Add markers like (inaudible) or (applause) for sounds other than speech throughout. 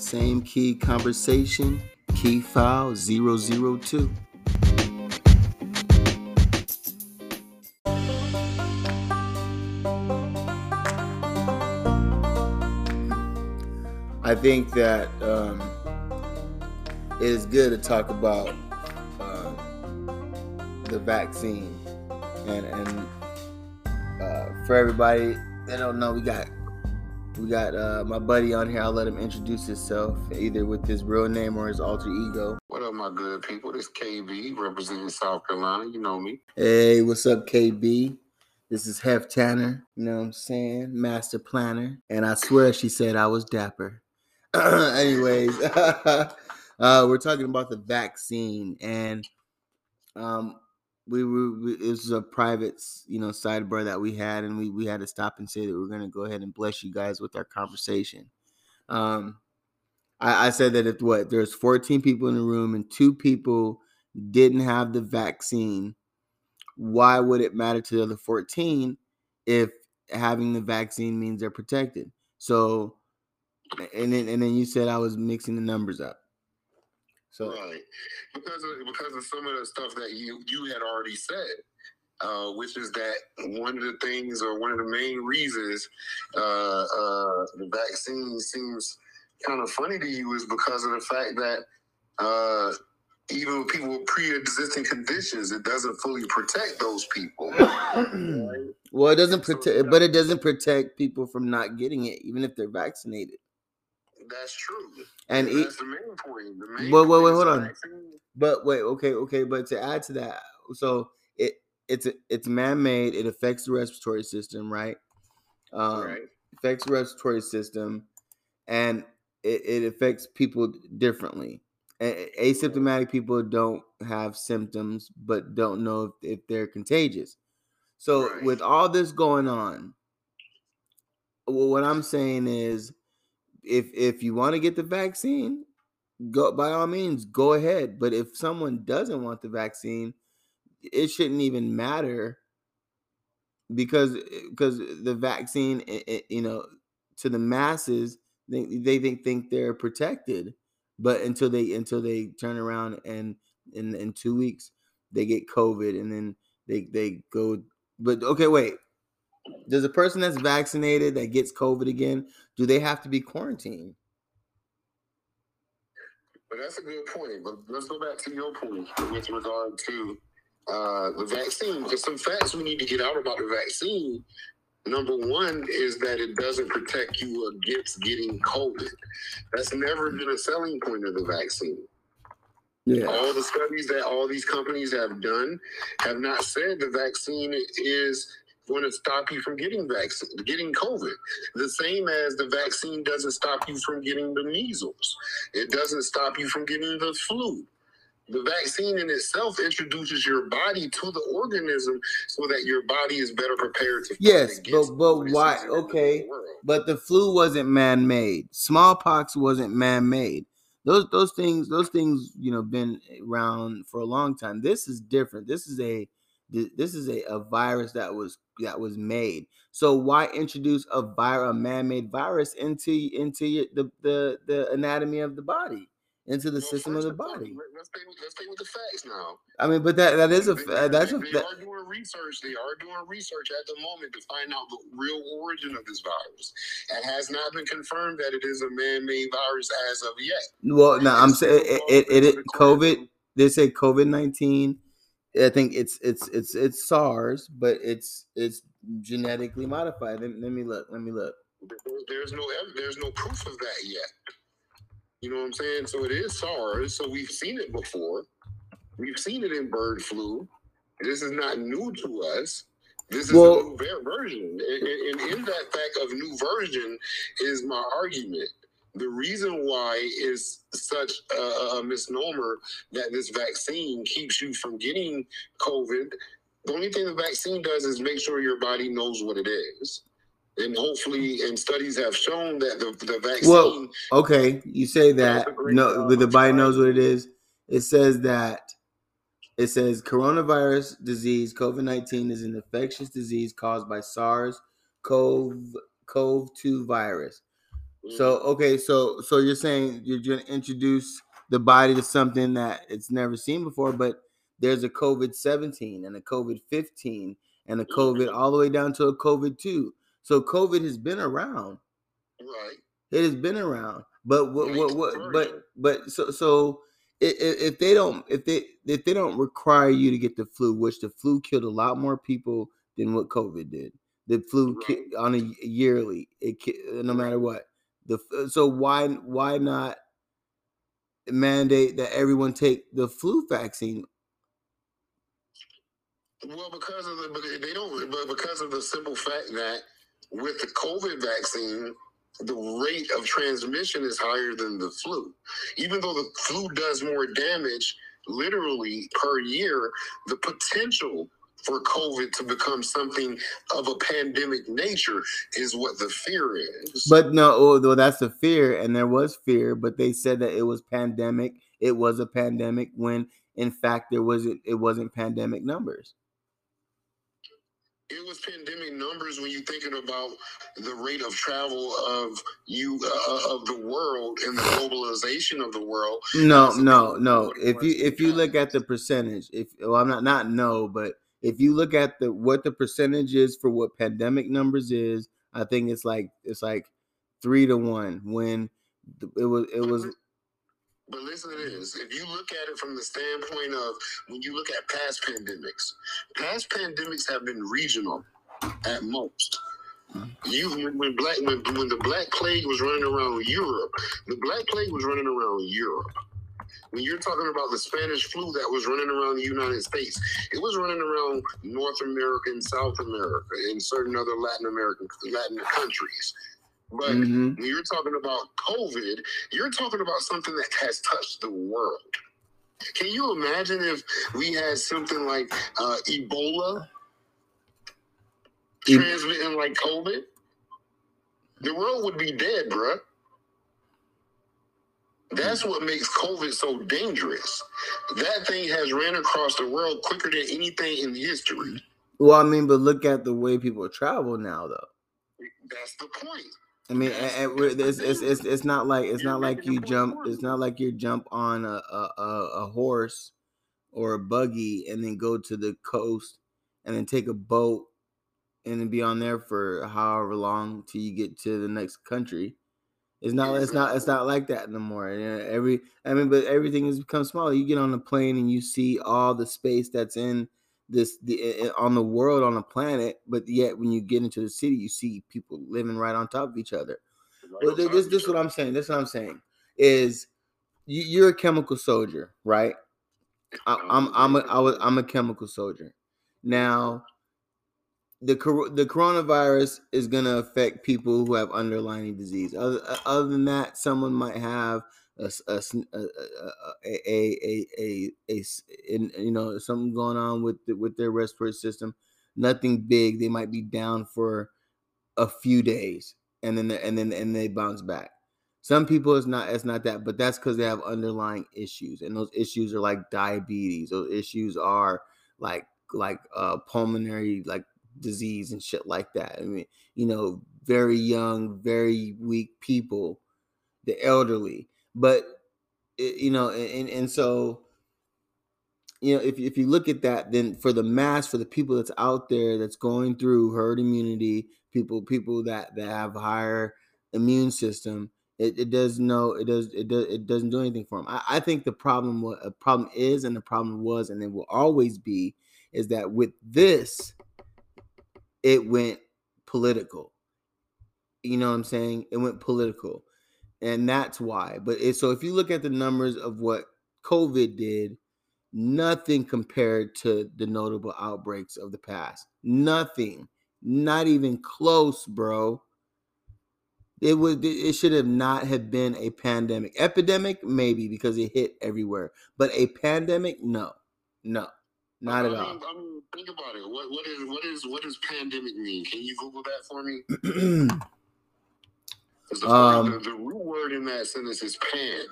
Same key conversation, key file 002. I think that um, it is good to talk about uh, the vaccine, and and uh, for everybody that don't know, we got we got uh, my buddy on here. I'll let him introduce himself, either with his real name or his alter ego. What up, my good people? This KB representing South Carolina. You know me. Hey, what's up, KB? This is Hef Tanner. You know what I'm saying? Master planner. And I swear she said I was dapper. (clears throat) Anyways, (laughs) uh, we're talking about the vaccine, and um, we were we, it was a private, you know, sidebar that we had, and we we had to stop and say that we're gonna go ahead and bless you guys with our conversation. Um, I, I said that if what there's 14 people in the room and two people didn't have the vaccine, why would it matter to the other 14 if having the vaccine means they're protected? So and then and then you said I was mixing the numbers up. So right, because of because of some of the stuff that you you had already said, uh, which is that one of the things or one of the main reasons uh, uh, the vaccine seems kind of funny to you is because of the fact that uh, even with people with pre-existing conditions, it doesn't fully protect those people. (laughs) right? Well, it doesn't protect, but it doesn't protect people from not getting it, even if they're vaccinated. That's true. And that's the main point. The main wait, wait, wait, hold on. But wait, okay, okay. But to add to that, so it it's it's man-made. It affects the respiratory system, right? Um, right. Affects the respiratory system, and it, it affects people differently. asymptomatic people don't have symptoms, but don't know if, if they're contagious. So right. with all this going on, what I'm saying is if if you want to get the vaccine, go by all means go ahead. But if someone doesn't want the vaccine, it shouldn't even matter because because the vaccine, you know, to the masses, they they think think they're protected, but until they until they turn around and in in two weeks they get COVID and then they they go. But okay, wait does a person that's vaccinated that gets COVID again, do they have to be quarantined? But that's a good point. But let's go back to your point with regard to uh, the vaccine. There's some facts we need to get out about the vaccine. Number one is that it doesn't protect you against getting COVID. That's never been a selling point of the vaccine. Yeah. All the studies that all these companies have done have not said the vaccine is going to stop you from getting vaccine, getting COVID. The same as the vaccine doesn't stop you from getting the measles. It doesn't stop you from getting the flu. The vaccine in itself introduces your body to the organism so that your body is better prepared to. Yes, but but why? Okay, but the flu wasn't man-made. Smallpox wasn't man-made. Those those things those things you know been around for a long time. This is different. This is a this is a, a virus that was that was made. So why introduce a virus, a man-made virus into into the the the anatomy of the body, into the well, system of the body? Let's stay, with, let's stay with the facts now. I mean, but that that is a they, uh, that's they, a. They are doing research. They are doing research at the moment to find out the real origin of this virus. It has not been confirmed that it is a man-made virus as of yet. Well, no, I'm saying it, it, it, it COVID. They say COVID nineteen I think it's it's it's it's SARS, but it's it's genetically modified. Let, let me look. Let me look. There's no there's no proof of that yet. You know what I'm saying? So it is SARS. So we've seen it before. We've seen it in bird flu. This is not new to us. This is well, a new version. And, and in that fact of new version is my argument the reason why is such a, a, misnomer that this vaccine keeps you from getting COVID. The only thing the vaccine does is make sure your body knows what it is. And hopefully, and studies have shown that the, the vaccine. Well, okay, you say that. No, but the body knows what it is. It says that it says coronavirus disease, COVID 19, is an infectious disease caused by SARS CoV 2 virus So okay, so so you're saying you're going to introduce the body to something that it's never seen before, but there's a COVID 17 and a COVID 15 and a COVID mm-hmm. all the way down to a COVID 2. So COVID has been around. Right. It has been around. But what what what but but so so if, if they don't if they if they don't require you to get the flu, which the flu killed a lot more people than what COVID did. The flu right. on a yearly, it no matter what. The uh, so why why not mandate that everyone take the flu vaccine? Well, because of the they don't, but because of the simple fact that with the COVID vaccine, the rate of transmission is higher than the flu. Even though the flu does more damage literally per year, the potential for COVID to become something of a pandemic nature is what the fear is. But no, well, that's the fear, and there was fear, but they said that it was pandemic. It was a pandemic when, in fact, there wasn't. It wasn't pandemic numbers it was pandemic numbers when you're thinking about the rate of travel of you uh, of the world and the globalization of the world. No, no, no. If you if you look at the percentage, if well, I'm not not no, but if you look at the what the percentage is for what pandemic numbers is, I think it's like it's like three to one when it was it was but listen to this. If you look at it from the standpoint of when you look at past pandemics, past pandemics have been regional at most. Mm-hmm. You when black when, when the black plague was running around Europe, the black plague was running around Europe. When you're talking about the Spanish flu that was running around the United States, it was running around North America and South America and certain other Latin American Latin countries. But mm-hmm. when you're talking about COVID, you're talking about something that has touched the world. Can you imagine if we had something like uh, Ebola e- transmitting like COVID? The world would be dead, bruh. That's what makes COVID so dangerous. That thing has ran across the world quicker than anything in history. Well, I mean, but look at the way people travel now, though. That's the point. I mean, it's, it's, it's it's not like it's not like you jump. It's not like you jump on a, a a horse or a buggy and then go to the coast and then take a boat and then be on there for however long till you get to the next country. It's not. It's not. It's not like that no more. Every. I mean, but everything has become smaller. You get on a plane and you see all the space that's in this the on the world on the planet, but yet when you get into the city, you see people living right on top of each other. Right well, this this is what I'm saying. This is what I'm saying is you, you're a chemical soldier, right? I, I'm I'm a I was I'm a chemical soldier. Now, the the coronavirus is going to affect people who have underlying disease. Other other than that, someone might have a a a a, a, a, in, you know something going on with the, with their respiratory system. Nothing big. They might be down for a few days, and then and then and they bounce back. Some people it's not it's not that, but that's because they have underlying issues, and those issues are like diabetes. Those issues are like like uh pulmonary like disease and shit like that. I mean, you know, very young, very weak people, the elderly but you know, and and so you know, if if you look at that, then for the mass, for the people that's out there that's going through herd immunity, people people that that have higher immune system, it, it does no, it does it does it doesn't do anything for them. I, I think the problem what a problem is, and the problem was, and it will always be, is that with this, it went political. You know what I'm saying? It went political and that's why. But it, so if you look at the numbers of what COVID did, nothing compared to the notable outbreaks of the past. Nothing, not even close, bro. It would. It should have not have been a pandemic. Epidemic, maybe because it hit everywhere, but a pandemic, no, no, not at all. I mean, think about it. What what is what is what does pandemic mean? Can you Google that for me? (clears throat) The, um, the, the, root word in that sentence is pan,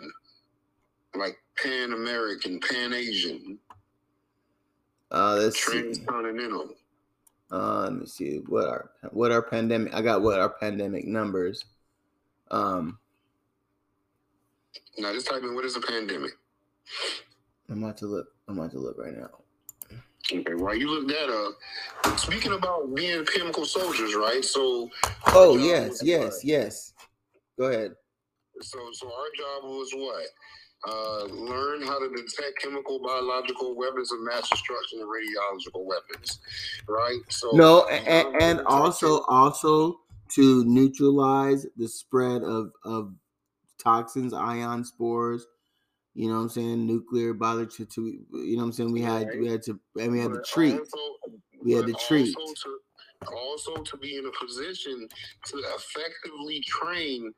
like Pan American, Pan Asian. Uh, let's transcontinental. Uh, let me see what are what are pandemic. I got what are pandemic numbers. Um, now, just type in what is a pandemic. I'm about to look. I'm about to look right now. Okay, while you look that up, speaking about being chemical soldiers, right? So, oh yes, yes, what? yes. Go ahead. So, so our job was what? Uh, learn how to detect chemical, biological weapons of mass destruction and radiological weapons, right? So no, and, and also also to neutralize the spread of of toxins, ion spores. You know what I'm saying? Nuclear, biological. To, you know what I'm saying? We had right. we had to and we had to treat. Also, we had to treat. Also to, also to be in a position to effectively train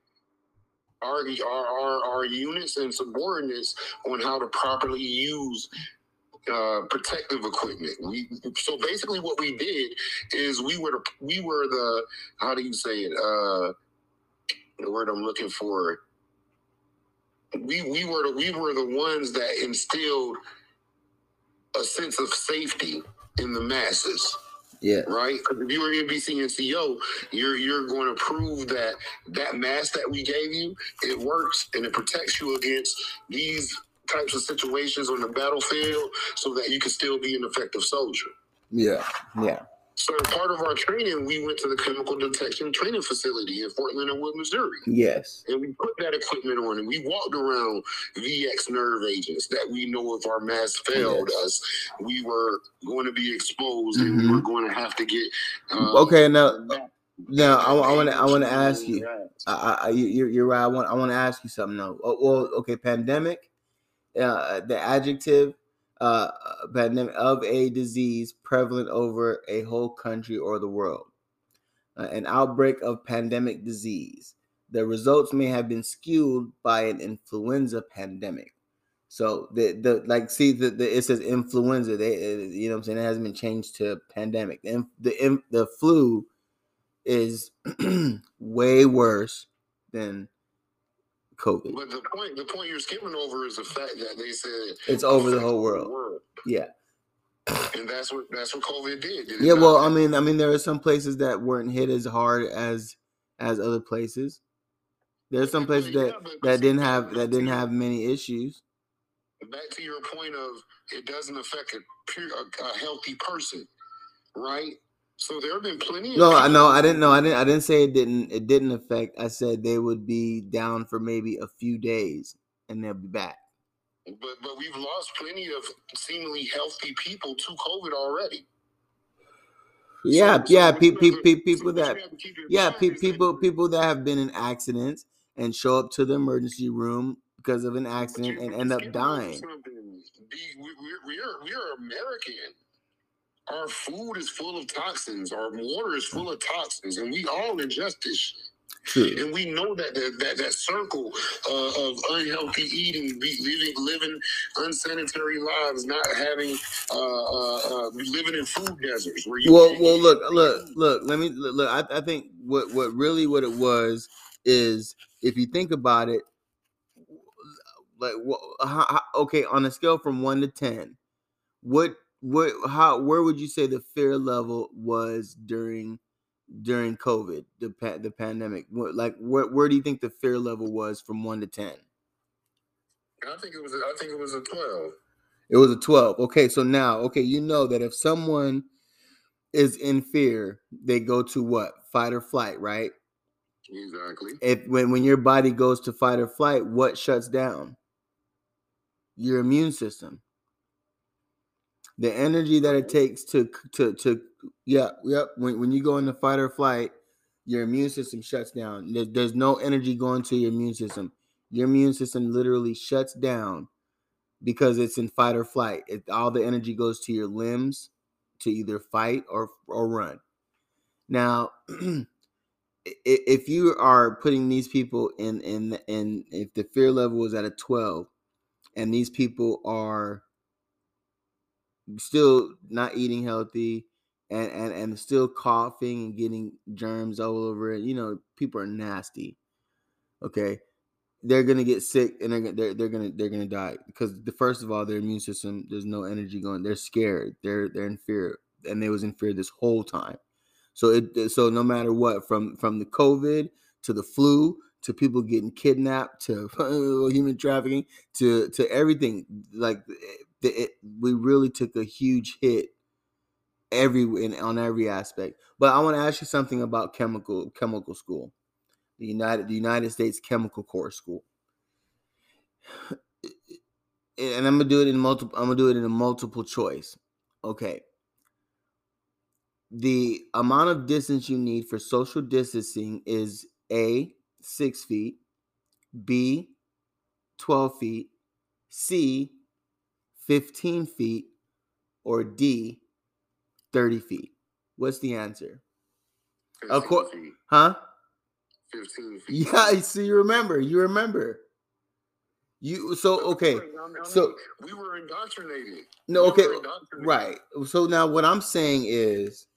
our, our, our, our units and subordinates on how to properly use uh, protective equipment. We so basically what we did is we were the we were the how do you say it? Uh, the word I'm looking for. We we were the we were the ones that instilled a sense of safety in the masses. Yeah. Right. Because if you were NBC NCO, you're you're going to prove that that mask that we gave you it works and it protects you against these types of situations on the battlefield, so that you can still be an effective soldier. Yeah. Yeah. So part of our training, we went to the chemical detection training facility in Fort Leonard Wood, Missouri. Yes. And we put that equipment on and we walked around VX nerve agents that we know if our mask failed yes. us, we were going to be exposed mm-hmm. and we mm-hmm. were going to have to get. Um, okay, now. Now I, I want to I want to ask you. I, I, you you're right. I want I want to ask you something though. Oh, well, okay, pandemic. Uh, the adjective uh, pandemic of a disease prevalent over a whole country or the world. Uh, an outbreak of pandemic disease. The results may have been skewed by an influenza pandemic. So the the like see the, the it says influenza. They you know I'm saying it hasn't been changed to pandemic. The the the flu is (clears throat) way worse than COVID. But the point, the point you're skipping over is the fact that they said it's over the whole world. world. Yeah. And that's what that's what COVID did. did yeah, well, I mean, I mean, there are some places that weren't hit as hard as as other places. There's some places that yeah, that didn't have that didn't have many issues. Back to your point of it doesn't affect a pure a, a healthy person, right? So there have been plenty. No, I know. I didn't know. I didn't. I didn't say it didn't. It didn't affect. I said they would be down for maybe a few days and they'll be back. But but we've lost plenty of seemingly healthy people to COVID already. Yeah, so, yeah, so pe- pe- pe- people that yeah, pe- people people that have been in accidents and show up to the emergency room because of an accident and end up dying. We, we're, we're, we're American our food is full of toxins, our water is full of toxins, and we all ingest this. True. And we know that that, that, that circle uh, of unhealthy eating, living living unsanitary lives, not having uh, uh, uh, living in food deserts. Where you well, well, look, look, look. Let me look. I, I think what what really what it was is if you think about it, like okay, on a scale from one to ten, what what how where would you say the fear level was during during COVID, the pa- the pandemic? What, like where where do you think the fear level was from one to ten? I think it was. I think it was a twelve. It was a twelve. Okay, so now, okay, you know that if someone is in fear, they go to what fight or flight, right? Exactly. If when when your body goes to fight or flight, what shuts down? Your immune system the energy that it takes to to to yeah yep when, when you go into fight or flight your immune system shuts down. There's, there's no energy going to your immune system. Your immune system literally shuts down because it's in fight or flight. It, all the energy goes to your limbs to either fight or or run. Now (clears throat) if you are putting these people in in in if the fear level is at a 12 and these people are still not eating healthy and, and, and still coughing and getting germs all over it. You know, people are nasty. Okay. They're gonna get sick and they're, they're they're gonna they're gonna die because the first of all their immune system there's no energy going they're scared they're they're in fear and they was in fear this whole time so it so no matter what from from the COVID to the flu to people getting kidnapped to (laughs) human trafficking to to everything like eh, it, it, we really took a huge hit every in, on every aspect. But i want to ask you something about chemical chemical school. The united the united states chemical corps school. (sighs) And i'm gonna do it in multiple i'm gonna do it in a multiple choice. Okay. The amount of distance you need for social distancing is a six feet, B, 12 feet, C, 15 feet, or D, 30 feet? What's the answer? Of course, huh? 15 (laughs) feet. Yeah, so you remember, you remember. You so okay. So we were indoctrinated. No, okay, right. So now what I'm saying is,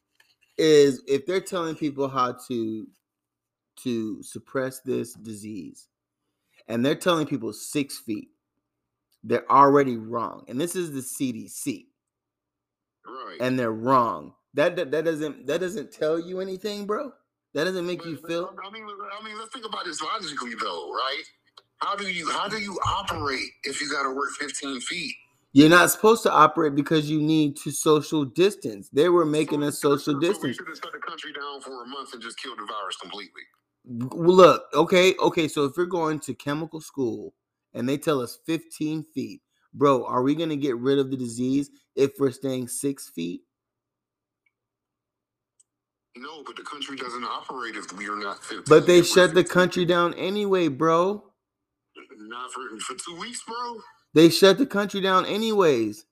is if they're telling people how to to suppress this disease and they're telling people six feet, they're already wrong. And this is the CDC. Right. And they're wrong. That, that that doesn't that doesn't tell you anything, bro. That doesn't make but, you feel. I mean, I mean, let's think about this logically, though, right? How do you how do you operate if you got to work 15 feet? You're not supposed to operate because you need to social distance. They were making so, a social so distance. We should have shut the country down for a month and just killed the virus completely. Look, okay, okay. So if you're going to chemical school and they tell us 15 feet, bro, are we gonna get rid of the disease if we're staying six feet? No, but the country doesn't operate if we are not 15. But they shut the country down anyway, bro. Not for for two weeks, bro. They shut the country down anyways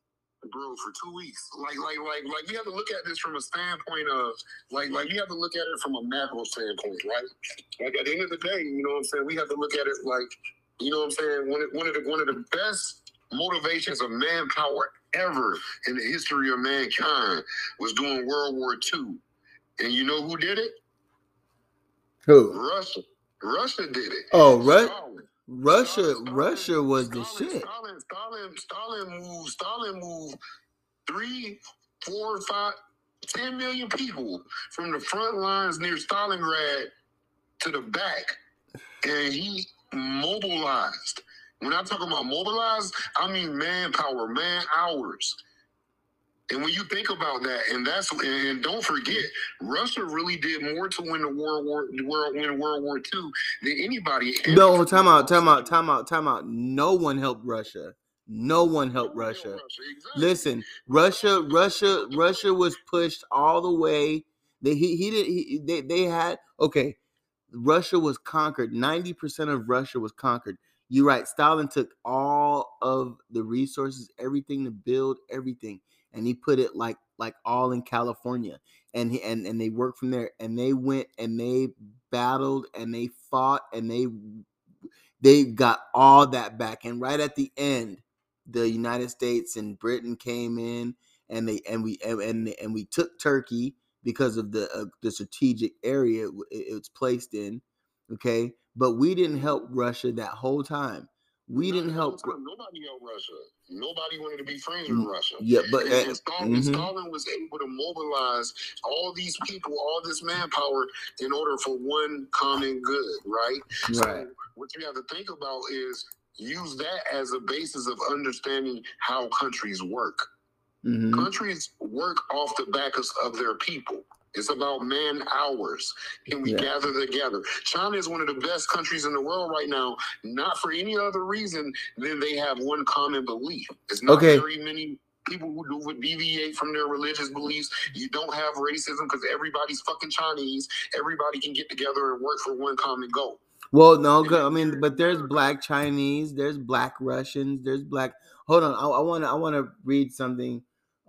bro, for two weeks. Like, like, like, like, we have to look at this from a standpoint of, like, like, we have to look at it from a macro standpoint, right? Like, at the end of the day, you know what I'm saying? We have to look at it like, you know what I'm saying? One, one of the one of the best motivations of manpower ever in the history of mankind was during World War II. And you know who did it? Who? Russia. Russia did it. Oh, right. Russia, Stalin, Russia was Stalin, the shit. Stalin, Stalin, Stalin moved, Stalin moved three, four, five, ten million people from the front lines near Stalingrad to the back, and he mobilized. When I talk about mobilized, I mean manpower, man hours. And when you think about that, and that's and don't forget, Russia really did more to win the World War World win World War II than anybody. No, time out, time out, time out, time out. No one helped Russia. No one helped Russia. Listen, Russia, Russia, Russia was pushed all the way. They he, he did he, they they had okay. Russia was conquered. Ninety percent of Russia was conquered. You're right. Stalin took all of the resources, everything to build everything and he put it like like all in California. And he and, and they worked from there and they went and they battled and they fought and they they got all that back. And right at the end, the United States and Britain came in and they and we and and, and we took Turkey because of the uh, the strategic area it, it's placed in. Okay, but we didn't help Russia that whole time. We didn't help. Nobody helped Russia. Nobody wanted to be friends with Russia. Yeah, but and, and Stalin, mm-hmm. Stalin, was able to mobilize all these people, all this manpower, in order for one common good, right? Right. So what you have to think about is use that as a basis of understanding how countries work. Mm-hmm. Countries work off the backs of, their people. It's about man hours. and we yeah. gather together? China is one of the best countries in the world right now, not for any other reason than they have one common belief. It's not okay. very many people who do would deviate from their religious beliefs. You don't have racism because everybody's fucking Chinese. Everybody can get together and work for one common goal. Well, no, I mean, but there's black Chinese, there's black Russians, there's black. Hold on, I want to I want to read something.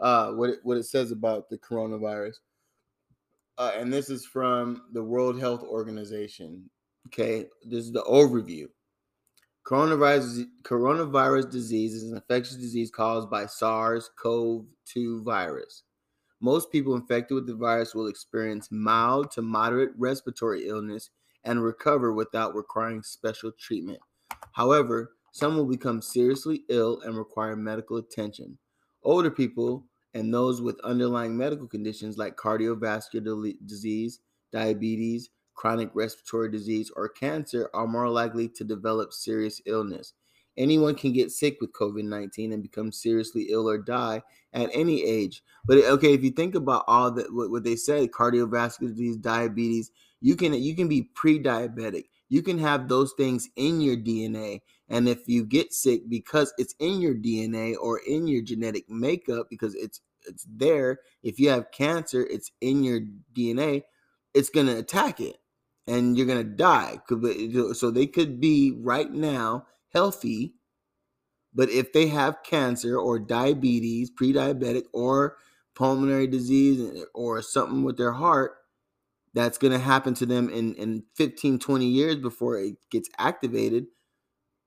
Uh, what it, what it says about the coronavirus uh, and this is from the World Health Organization. Okay, this is the overview. Coronavirus, coronavirus disease is an infectious disease caused by SARS-CoV-2 virus. Most people infected with the virus will experience mild to moderate respiratory illness and recover without requiring special treatment. However, some will become seriously ill and require medical attention. Older people and those with underlying medical conditions like cardiovascular disease, diabetes, chronic respiratory disease, or cancer are more likely to develop serious illness. Anyone can get sick with COVID 19 and become seriously ill or die at any age. But okay, if you think about all that, what, what they said, cardiovascular disease, diabetes, you can you can be pre-diabetic. You can have those things in your DNA. And if you get sick because it's in your DNA or in your genetic makeup, because it's it's there, if you have cancer, it's in your DNA, it's gonna attack it and you're gonna die. So they could be right now healthy, but if they have cancer or diabetes, pre-diabetic, or pulmonary disease or something with their heart, that's to happen to them in, in 15, 20 years before it gets activated.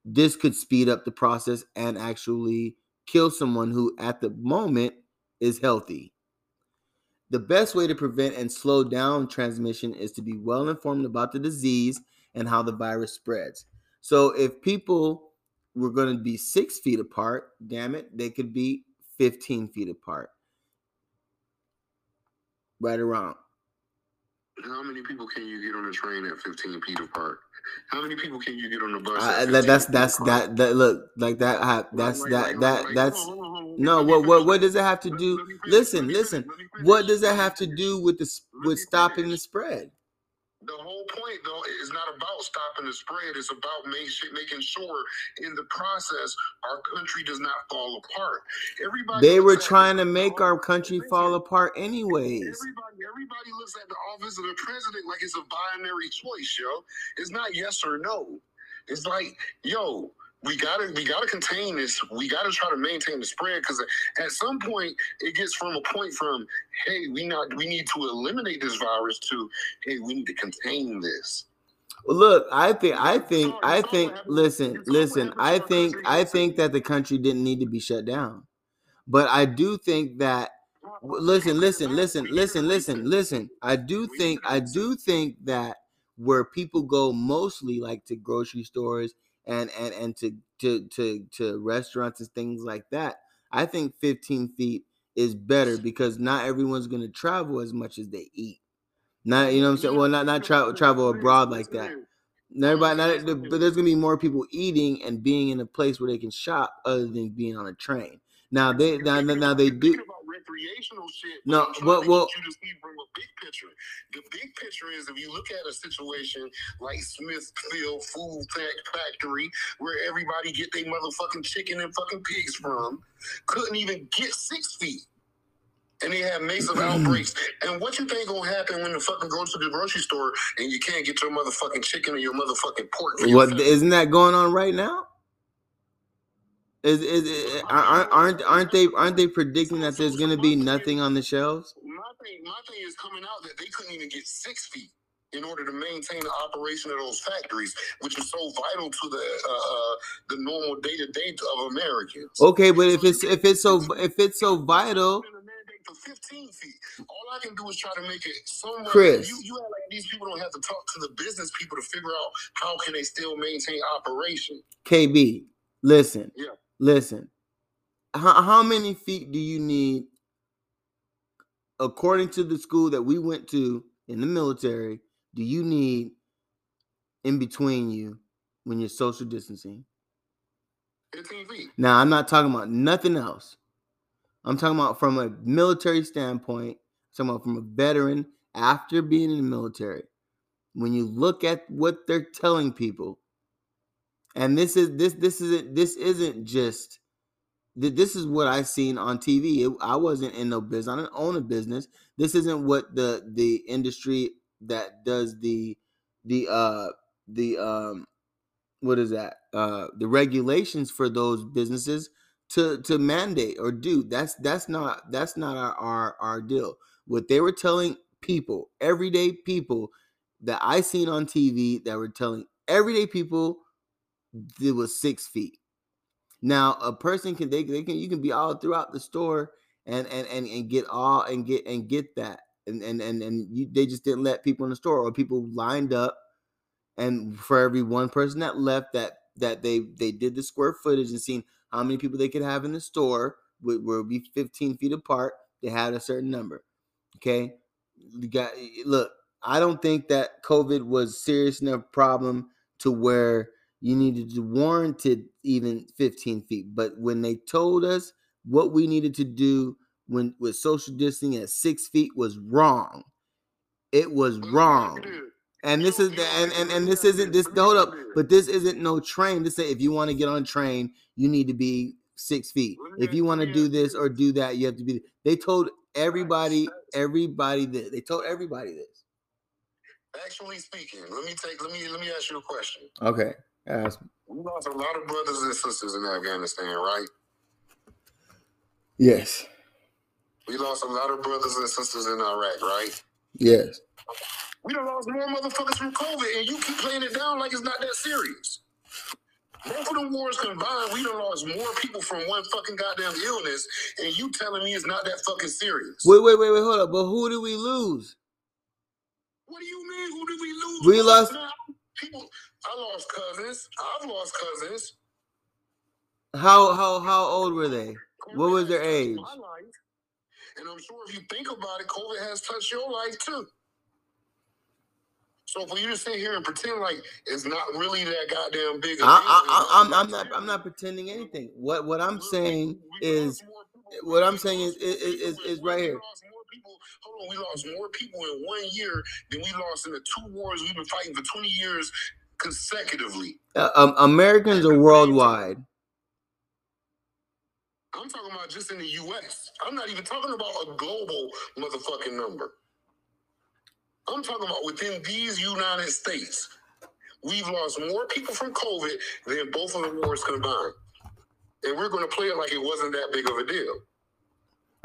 This could speed up the process and actually kill someone who, at the moment, is healthy. The best way to prevent and slow down transmission is to be well informed about the disease and how the virus spreads. So if people were going to be six feet apart, damn it, they could be 15 feet apart. Right around. How many people can you get on a train at 15 feet apart? How many people can you get on the bus? Uh, that's that's that that look like that. Have, that's like, that like, that like, that's no. What what what does it have to do? Listen, listen. What does that have to do with the with stopping the spread? The whole point though is not about stopping the spread. It's about making sure in the process our country does not fall apart. Everybody they were trying to make our country fall apart anyways. Everybody everybody looks at the office of the president like it's a binary choice yo. It's not yes or no. It's like yo we gotta we gotta contain this. We gotta try to maintain the spread because at some point it gets from a point from hey we not we need to eliminate this virus to hey we need to contain this. Well, look, I think I think I think listen listen I think I think that the country didn't need to be shut down, but I do think that listen listen listen listen listen listen I do think I do think that where people go mostly like to grocery stores and and and to to to to restaurants and things like that. I think 15 feet is better because not everyone's going to travel as much as they eat. Not you know what I'm saying. Well, not not travel travel abroad like that. Everybody, not, but there's gonna be more people eating and being in a place where they can shop other than being on a train. Now they now, now they do recreational shit. No, what? Well, you just need bring a big picture. The big picture is if you look at a situation like Smithfield Food Factory, where everybody get their motherfucking chicken and fucking pigs from, couldn't even get six feet. And they have massive outbreaks. And what you think gonna happen when the fucking go to the grocery store and you can't get your motherfucking chicken or your motherfucking pork? What isn't that going on right now? Is, is, is aren't aren't aren't they aren't they predicting that there's going to be nothing on the shelves? My thing, my thing is coming out that they couldn't even get six feet in order to maintain the operation of those factories, which is so vital to the uh, uh the normal day to day of Americans. Okay, but if it's if it's so if it's so vital. 15 feet. All I can do is try to make it somewhere. Chris, you, you act like these people don't have to talk to the business people to figure out how can they still maintain operation. KB, listen. Yeah Listen, how, how many feet do you need, according to the school that we went to in the military, do you need in between you when you're social distancing? 15 feet. Now, I'm not talking about nothing else. I'm talking about from a military standpoint, I'm talking about from a veteran after being in the military. When you look at what they're telling people, and this is this this isn't this isn't just this is what I've seen on TV. It, I wasn't in no business. I didn't own a business. This isn't what the the industry that does the the uh the um what is that uh the regulations for those businesses to to mandate or do. That's that's not that's not our our, our deal. What they were telling people, everyday people that I seen on TV that were telling everyday people it was six feet. Now a person can they, they can you can be all throughout the store and and and, and get all and get and get that and and and, and you, they just didn't let people in the store or people lined up and for every one person that left that that they they did the square footage and seen how many people they could have in the store would, would be 15 feet apart they had a certain number okay you got look I don't think that COVID was serious enough problem to where you needed to warranted even 15 feet. But when they told us what we needed to do when with social distancing at six feet was wrong, it was wrong. And this is the, and, and and this isn't this hold up, but this isn't no train. To say if you want to get on a train, you need to be six feet. If you want to do this or do that, you have to be. They told everybody, everybody this. They told everybody this. Actually speaking, let me take let me let me ask you a question. Okay. Ask We lost a lot of brothers and sisters in Afghanistan, right? Yes. We lost a lot of brothers and sisters in Iraq, right? Yes. We done lost more motherfuckers from COVID, and you keep playing it down like it's not that serious. Both of the wars combined, we done lost more people from one fucking goddamn illness, and you telling me it's not that fucking serious. Wait, wait, wait, wait, hold up. But who did we lose? What do you mean? Who did we lose? We lost people. I lost cousins. I've lost cousins. How how how old were they? What was their age? And I'm sure if you think about it, COVID has touched your life too. So for you to sit here and pretend like it's not really that goddamn big, I, I, am I'm, I'm not I'm not pretending anything. What what I'm saying is what I'm saying is is, is, is right here. Hold on, we lost more people in one year than we lost in the two wars we've been fighting for 20 years consecutively. Uh, um, Americans are worldwide. I'm talking about just in the U.S. I'm not even talking about a global motherfucking number. I'm talking about within these United States. We've lost more people from COVID than both of the wars combined. And we're going to play it like it wasn't that big of a deal.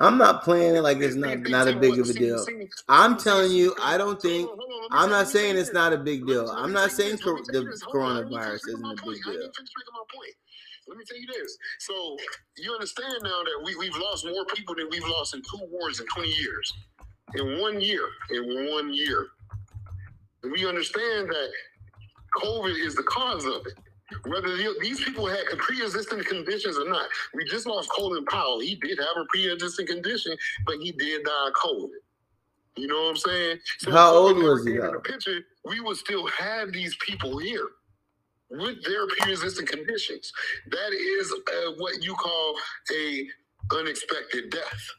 I'm not playing it like it's not not a big of a deal. I'm telling you, I don't think. I'm not saying it's not a big deal. I'm not saying the coronavirus isn't a big deal. Let me tell you this. So you understand now that we, we've lost more people than we've lost in two wars in 20 years. In one year. In one year. We understand that COVID is the cause of it. Whether these people had pre-existing conditions or not, we just lost Colin Powell. He did have a pre-existing condition, but he did die of COVID. You know what I'm saying? So How old was he? In the picture, we would still have these people here with their pre-existing conditions. That is uh, what you call a unexpected death.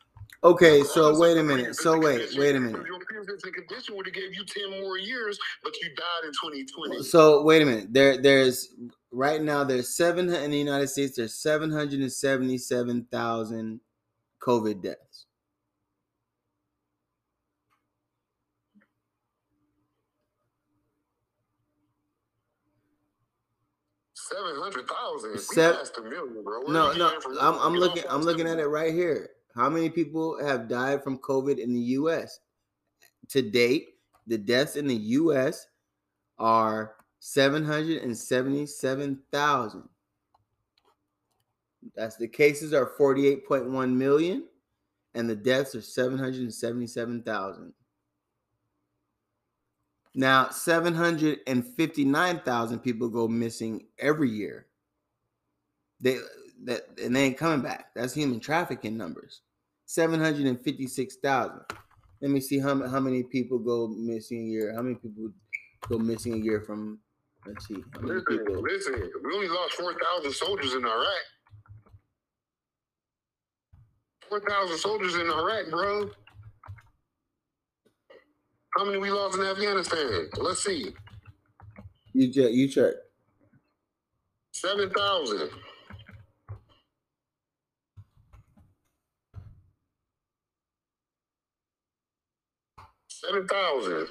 Okay, so wait a minute. So wait, wait a minute. Your pre-existing condition would have gave you ten more years, but you died in 2020. So wait a minute. There, there's right now there's seven in the United States. There's seven hundred and seventy-seven thousand COVID deaths. Seven hundred thousand. Seven, a million, bro. Where no, no. I'm, I'm looking. I'm looking at it right here. How many people have died from COVID in the U.S. to date? The deaths in the U.S. are seven hundred and seventy-seven thousand. That's the cases are forty-eight point one million, and the deaths are seven hundred and seventy-seven thousand. Now, 759,000 people go missing every year. They that and they ain't coming back. That's human trafficking numbers. 756,000. Let me see how, how many people go missing a year. How many people go missing a year from let's see. Listen, listen, we only lost 4,000 soldiers in Iraq. 4,000 soldiers in Iraq, bro. How many we lost in Afghanistan? Let's see. You check. You check. Seven thousand. Seven thousand.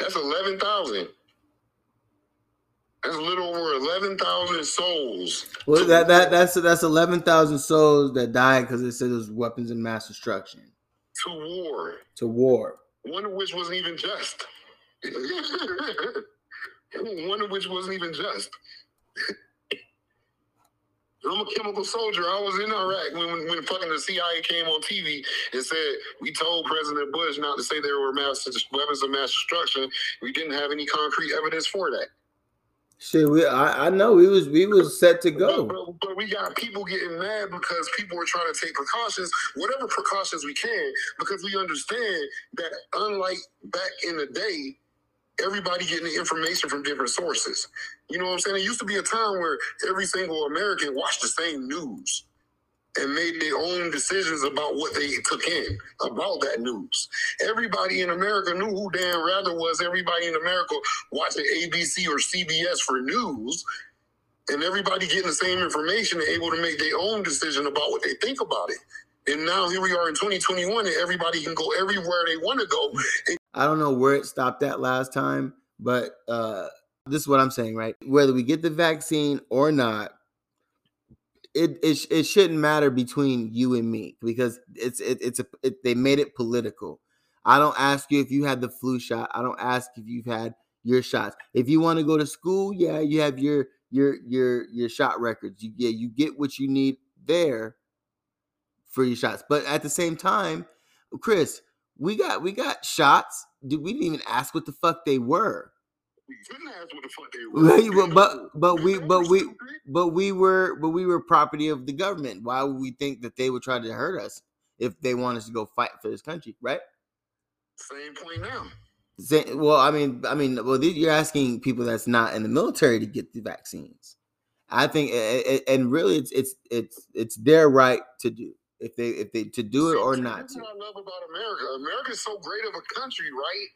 That's eleven thousand. That's a little over eleven thousand souls. Well, that that that's that's eleven thousand souls that died because it said it was weapons of mass destruction to war. To war. One of which wasn't even just. (laughs) One of which wasn't even just. (laughs) I'm a chemical soldier. I was in Iraq when, when, when fucking the CIA came on TV and said we told President Bush not to say there were mass weapons of mass destruction. We didn't have any concrete evidence for that. Shit, we I, I know we was we was set to go. But, but, but, we got people getting mad because people are trying to take precautions, whatever precautions we can, because we understand that unlike back in the day, everybody getting the information from different sources. You know what I'm saying? It used to be a time where every single American watched the same news and made their own decisions about what they took in about that news. Everybody in America knew who Dan Rather was. Everybody in America watching ABC or CBS for news. And everybody getting the same information and able to make their own decision about what they think about it. And now here we are in 2021, and everybody can go everywhere they want to go. I don't know where it stopped at last time, but uh, this is what I'm saying, right? Whether we get the vaccine or not, it it, it shouldn't matter between you and me because it's it, it's a it, they made it political. I don't ask you if you had the flu shot. I don't ask if you've had your shots. If you want to go to school, yeah, you have your your your your shot records. You yeah, you get what you need there for your shots. But at the same time, Chris, we got we got shots. Dude, we didn't even ask what the fuck they were. We couldn't ask what the fuck they (laughs) were. but (laughs) but we but we (laughs) but we were but we were property of the government. Why would we think that they would try to hurt us if they want us to go fight for this country, right? Same point now. Same, well, I mean, I mean, well, you're asking people that's not in the military to get the vaccines. I think, and really, it's it's it's it's their right to do if they if they to do it or not to. What I love about America. America is so great of a country, right?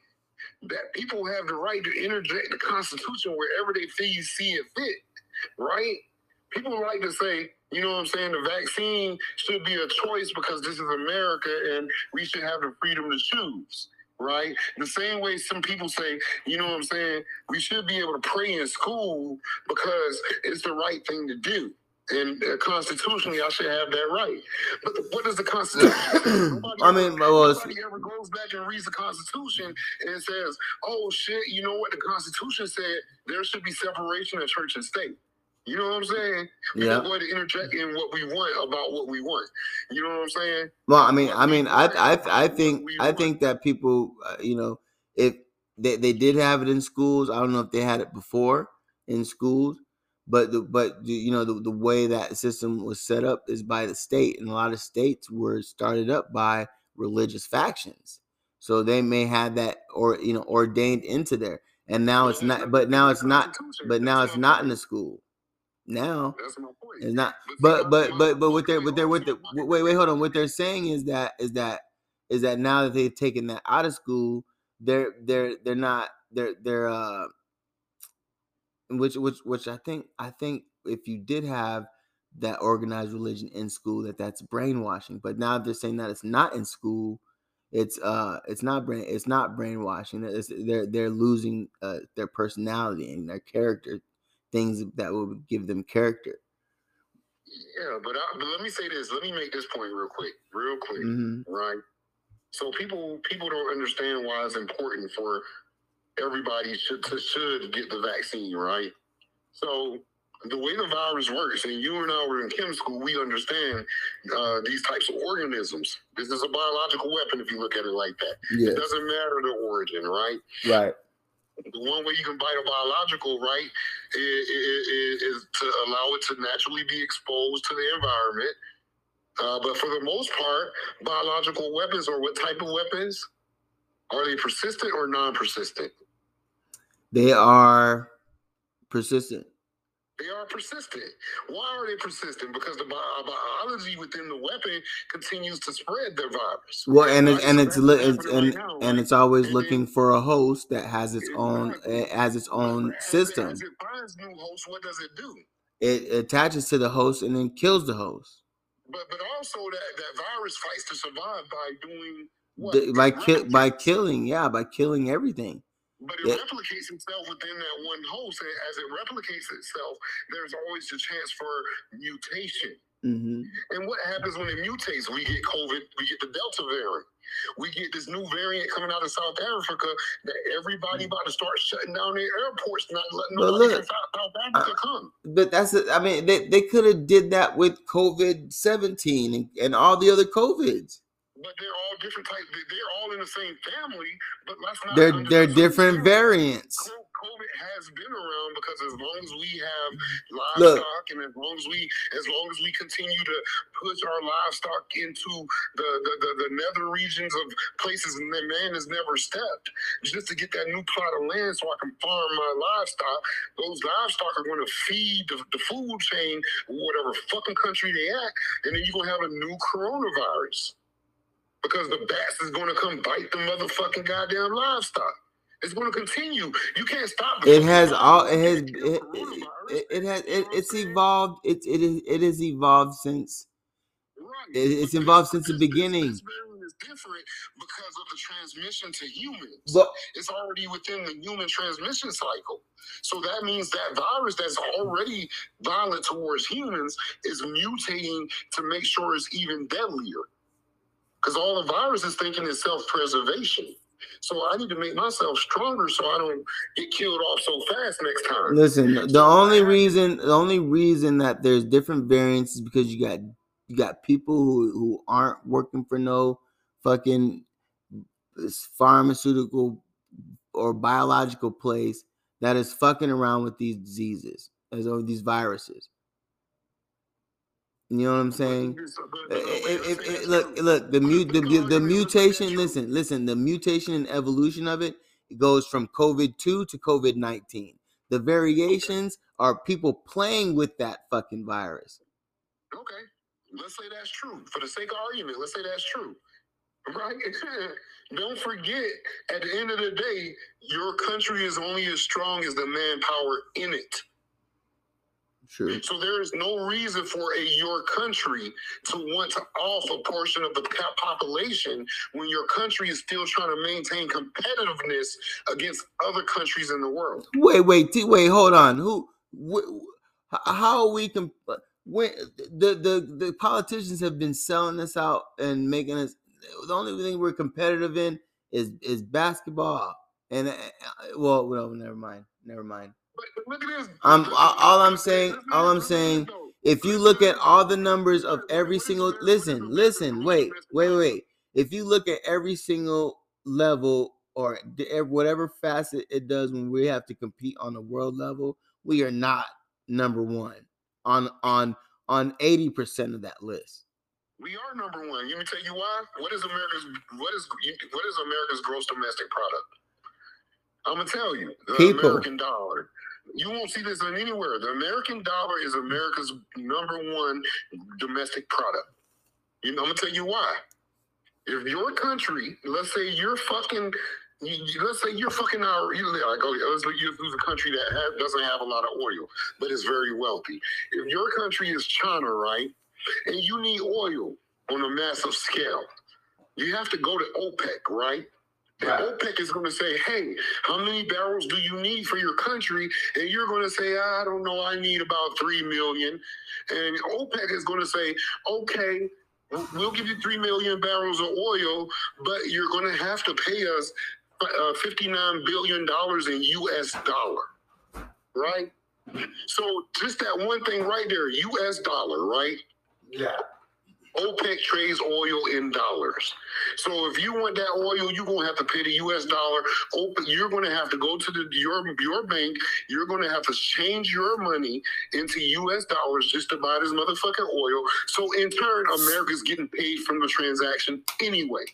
That people have the right to interject the Constitution wherever they feel you see it fit, right? People like to say, you know what I'm saying, the vaccine should be a choice because this is America and we should have the freedom to choose right? The same way some people say, you know what I'm saying, we should be able to pray in school because it's the right thing to do. And constitutionally, I should have that right. But what does the Constitution? (coughs) (coughs) I mean, well, nobody ever goes back and reads the Constitution and says, "Oh shit, you know what? The Constitution said there should be separation of church and state." You know what I'm saying? Yeah. going to interject in what we want about what we want. You know what I'm saying? Well, I mean, I mean, I, I, I think, I think that people, uh, you know, if they, they did have it in schools, I don't know if they had it before in schools, but the but the, you know the, the way that system was set up is by the state and a lot of states were started up by religious factions. So they may have that or you know ordained into there and now it's not but now it's not but now it's not in the school. Now it's not but but but but what they're what they're what the wait wait hold on. What they're saying is that is that is that now that they've taken that out of school they're they're they're not they're they're uh which which which I think I think if you did have that organized religion in school that that's brainwashing but now they're saying that it's not in school it's uh it's not brain it's not brainwashing it's, they're they're losing uh, their personality and their character things that will give them character yeah but, I, but let me say this let me make this point real quick real quick mm-hmm. right so people people don't understand why it's important for everybody should should get the vaccine, right? So the way the virus works, and you and I were in chem school, we understand uh, these types of organisms. This is a biological weapon if you look at it like that. Yes. It doesn't matter the origin, right? Right. The one way you can bite a biological, right, is, is, is to allow it to naturally be exposed to the environment. Uh, but for the most part, biological weapons or what type of weapons are they persistent or non-persistent? They are persistent. They are persistent. Why are they persistent? Because the biology within the weapon continues to spread the virus. Well, and it, and it's, li- it's and, right and it's always and looking then, for a host that has its own it eh, has its own as system. It, as it finds new hosts, what does it do? It attaches to the host and then kills the host. But but also that that virus fights to survive by doing what? The, by ki- by killing, yeah, by killing everything. But it replicates itself within that one host. And as it replicates itself, there's always a chance for mutation. Mm-hmm. And what happens when it mutates? We get COVID, we get the Delta variant. We get this new variant coming out of South Africa that everybody about to start shutting down their airports, not letting nobody look, South, South Africa uh, come. But that's, I mean, they, they could have did that with COVID 17 and, and all the other COVIDs but they're all different types. They're all in the same family, but let's not. They're they're different variants. COVID has been around because because as long as we have livestock Look. and as long as we as long as we continue to push our livestock into the the, the, the nether regions of places that man has never stepped just to get that new plot of land so I can farm my livestock, those livestock are going to feed the, the food chain, whatever fucking country they at, and then you're gonna have a new coronavirus because the bats is going to come bite the motherfucking goddamn livestock. It's going to continue. You can't stop. It has all. It has. It, it, it, has. It, it's evolved. It it is. It has evolved since. Right. It, it's evolved since the beginning. Is different because of the transmission to humans. But, it's already within the human transmission cycle. So that means that virus that's already violent towards humans is mutating to make sure it's even deadlier because all the virus is thinking is self preservation. So I need to make myself stronger so I don't get killed off so fast next time. Listen, the only reason the only reason that there's different variants is because you got you got people who who aren't working for no fucking pharmaceutical or biological place that is fucking around with these diseases as or these viruses. You know what I'm saying? If, if, if, look, look, the mute, the, the (laughs) mutation. Listen, listen. The mutation and evolution of it, it goes from COVID two to COVID nineteen. The variations are people playing with that fucking virus. Okay, let's say that's true. For the sake of argument, let's say that's true. (laughs) Right? (laughs) Don't forget, at the end of the day, your country is only as strong as the manpower in it. True. So there is no reason for a your country to want to off a portion of the population when your country is still trying to maintain competitiveness against other countries in the world. Wait, wait, wait, hold on. Who? Wh- how are we? Comp- when the the the politicians have been selling us out and making us. The only thing we're competitive in is is basketball. And uh, well, well, never mind, never mind. Look at this. I'm all I'm saying. All I'm saying. If you look at all the numbers of every single listen, listen, wait, wait, wait. If you look at every single level or whatever facet it does when we have to compete on the world level, we are not number one on on on eighty percent of that list. We are number one. Let me tell you why. What is America's what is what is America's gross domestic product? I'm gonna tell you, the People. American dollar. You won't see this in anywhere. The American dollar is America's number one domestic product. You know, I'm gonna tell you why. If your country, let's say you're fucking, let's say you're fucking our, you like, oh, let's use a country that doesn't have a lot of oil, but is very wealthy. If your country is China, right, and you need oil on a massive scale, you have to go to OPEC, right? Right. OPEC is going to say, hey, how many barrels do you need for your country? And you're going to say, I don't know, I need about 3 million. And OPEC is going to say, okay, we'll give you 3 million barrels of oil, but you're going to have to pay us uh, $59 billion in US dollar, right? So just that one thing right there, US dollar, right? Yeah. OPEC trades oil in dollars. So if you want that oil, you're gonna have to pay the US dollar. OPEC, you're gonna have to go to the your your bank, you're gonna have to change your money into US dollars just to buy this motherfucking oil. So in turn, America's getting paid from the transaction anyway.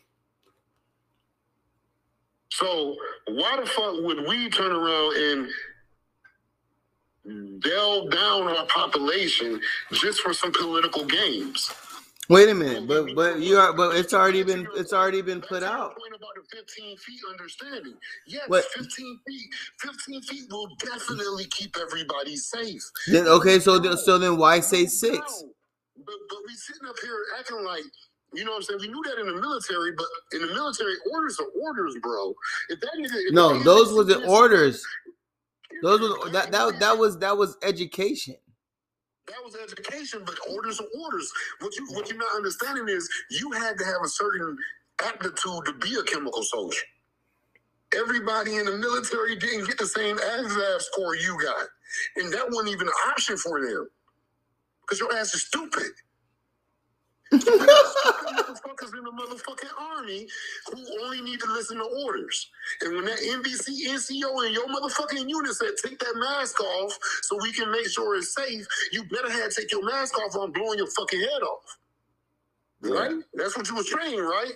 So why the fuck would we turn around and delve down our population just for some political games? Wait a minute, but but you are but it's already been it's already been put out. Point about the 15 feet understanding. Yes, what? 15 feet. 15 feet will definitely keep everybody safe. Then okay, so then, so then why say six? But but we sitting up here acting like you know what I'm saying? We knew that in the military, but in the military, orders are orders, bro. If that if no, those were the orders. Those were that that that was that was education. That was education, but orders are orders. What you what you're not understanding is you had to have a certain aptitude to be a chemical soldier. Everybody in the military didn't get the same ASVAB score you got. And that wasn't even an option for them. Because your ass is stupid. Motherfuckers in the motherfucking army who only need to listen to orders. And when that NBC NCO and your motherfucking unit said take that mask off so we can make sure it's safe, you better have to take your mask off or I'm blowing your fucking head off. Yeah. Right? That's what you was trained, right?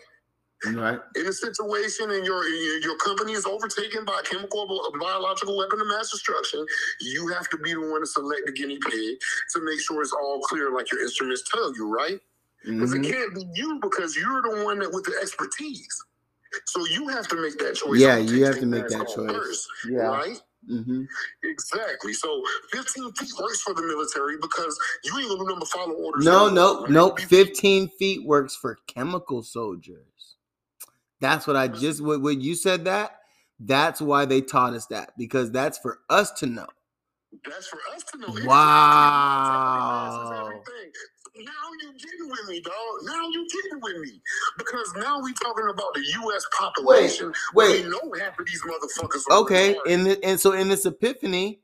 Right. In a situation and your your company is overtaken by a chemical or biological weapon of mass destruction, you have to be the one to select the guinea pig to make sure it's all clear, like your instruments tell you, right? Because mm-hmm. it can't be you because you're the one that with the expertise. So you have to make that choice. Yeah, you have to make that choice. First, yeah. Right? Mm-hmm. Exactly. So 15 feet works for the military because you ain't gonna remember follow orders. No, no, right? no. 15 feet works for chemical soldiers. That's what I just when you said that. That's why they taught us that because that's for us to know. That's for us to know. Wow. Now you getting with me, dog. Now you getting with me because now we talking about the U.S. population. Wait, wait. We know half of these motherfuckers. okay, and the, and so in this epiphany,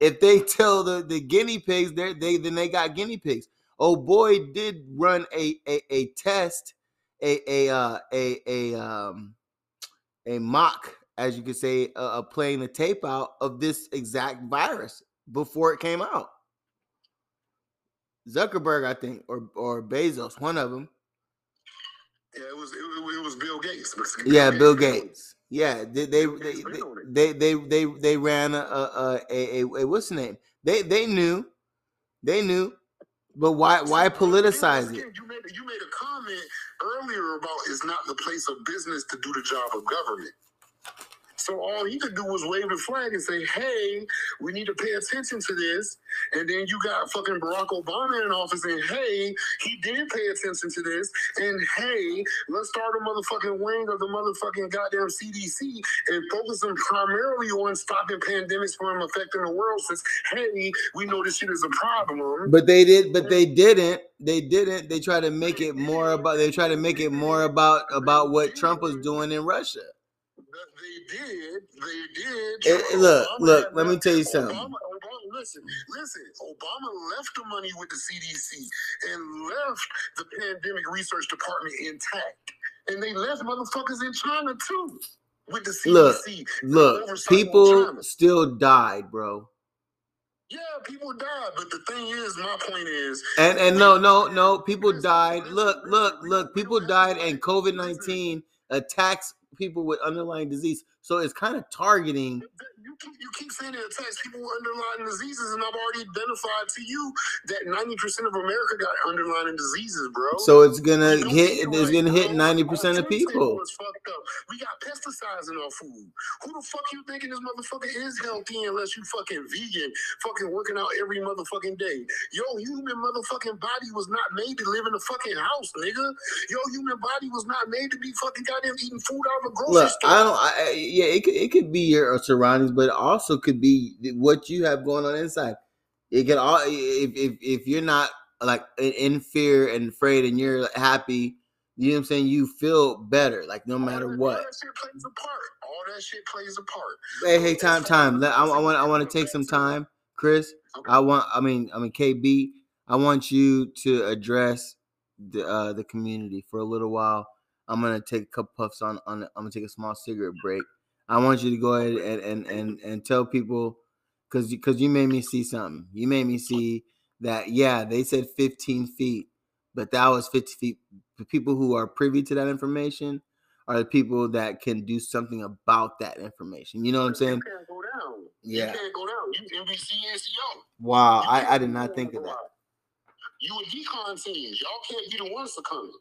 if they (laughs) tell the the guinea pigs, they they then they got guinea pigs. Oh boy, did run a a, a test a a uh, a a um a mock, as you could say, uh, playing the tape out of this exact virus before it came out. Zuckerberg, I think, or or Bezos, one of them. Yeah, it was it, it was Bill Gates. Bill yeah, Gates. Bill Gates. Yeah, they they they, they they they they ran a a, a a, a what's the name? They they knew, they knew, but why why politicize it? You made you made a comment earlier about it's not the place of business to do the job of government. So all he could do was wave the flag and say, "Hey, we need to pay attention to this." And then you got fucking Barack Obama in office, and hey, he did pay attention to this. And hey, let's start a motherfucking wing of the motherfucking goddamn CDC and focus focusing primarily on stopping pandemics from affecting the world. Since hey, we know this shit is a problem. But they did, but they didn't. They didn't. They try to make it more about. They try to make it more about about what Trump was doing in Russia. Did. They did. It, look, look. Let me tell you something. Obama, Obama, listen, listen. Obama left the money with the CDC and left the pandemic research department intact, and they left motherfuckers in China too with the CDC. Look, look. People still died, bro. Yeah, people died, but the thing is, my point is, and and no, no, no, people died. Look, look, look, people died, and COVID nineteen attacks people with underlying disease. So it's kind of targeting. You keep, you keep saying it attacks people with underlying diseases, and I've already identified to you that ninety percent of America got underlying diseases, bro. So it's gonna hit. It's gonna hit ninety percent of people. We got pesticides in our food. Who the fuck you thinking this motherfucker is healthy unless you fucking vegan, fucking working out every motherfucking day? Yo, human motherfucking body was not made to live in a fucking house, nigga. Yo, human body was not made to be fucking goddamn eating food out of a grocery Look, store. I don't. I, yeah, it could, it could be your surroundings, but it also could be what you have going on inside. It can all if if if you're not like in fear and afraid, and you're happy. You know what I'm saying? You feel better, like no matter all what. All that shit plays a part. All that shit plays a part. Hey, hey, time, time. I, I want, I want to take some time, Chris. Okay. I want, I mean, I mean, KB. I want you to address the uh, the community for a little while. I'm gonna take a couple puffs on on. I'm gonna take a small cigarette break. I want you to go ahead and and and, and tell people because because you made me see something. You made me see that yeah, they said 15 feet, but that was 50 feet. The people who are privy to that information are the people that can do something about that information. You know what I'm saying? You can't go down. Yeah. You can't go down. You NBC NCO. Wow, I, I did not think of that. You and decon teams, y'all can't be the ones succumbing.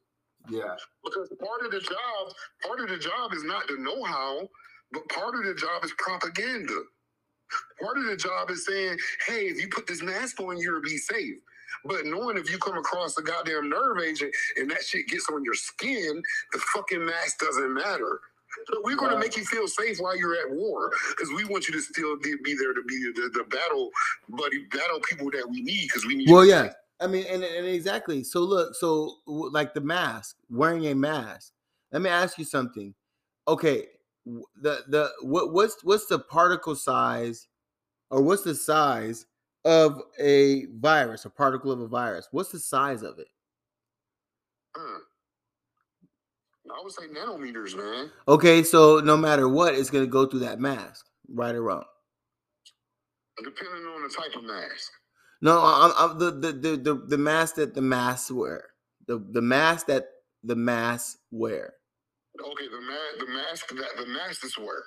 Yeah. Because part of the job, part of the job is not the know-how, but part of the job is propaganda. Part of the job is saying, hey, if you put this mask on, you'll be safe. But knowing if you come across a goddamn nerve agent and that shit gets on your skin, the fucking mask doesn't matter. So we're going to make you feel safe while you're at war because we want you to still be, be there to be the, the, battle buddy, battle people that we need because we need. Well, yeah, I mean, and, and exactly. So look, so like the mask, wearing a mask. Let me ask you something. Okay, the the what what's what's the particle size, or what's the size of a virus, a particle of a virus? What's the size of it? Hmm. I would say nanometers, man. Okay, so no matter what, it's gonna go through that mask, right or wrong. Depending on the type of mask. No, I'm, I'm the, the the the the mask that the masks wear. The the mask that the masks wear. Okay, the mask the mask that the masks wear.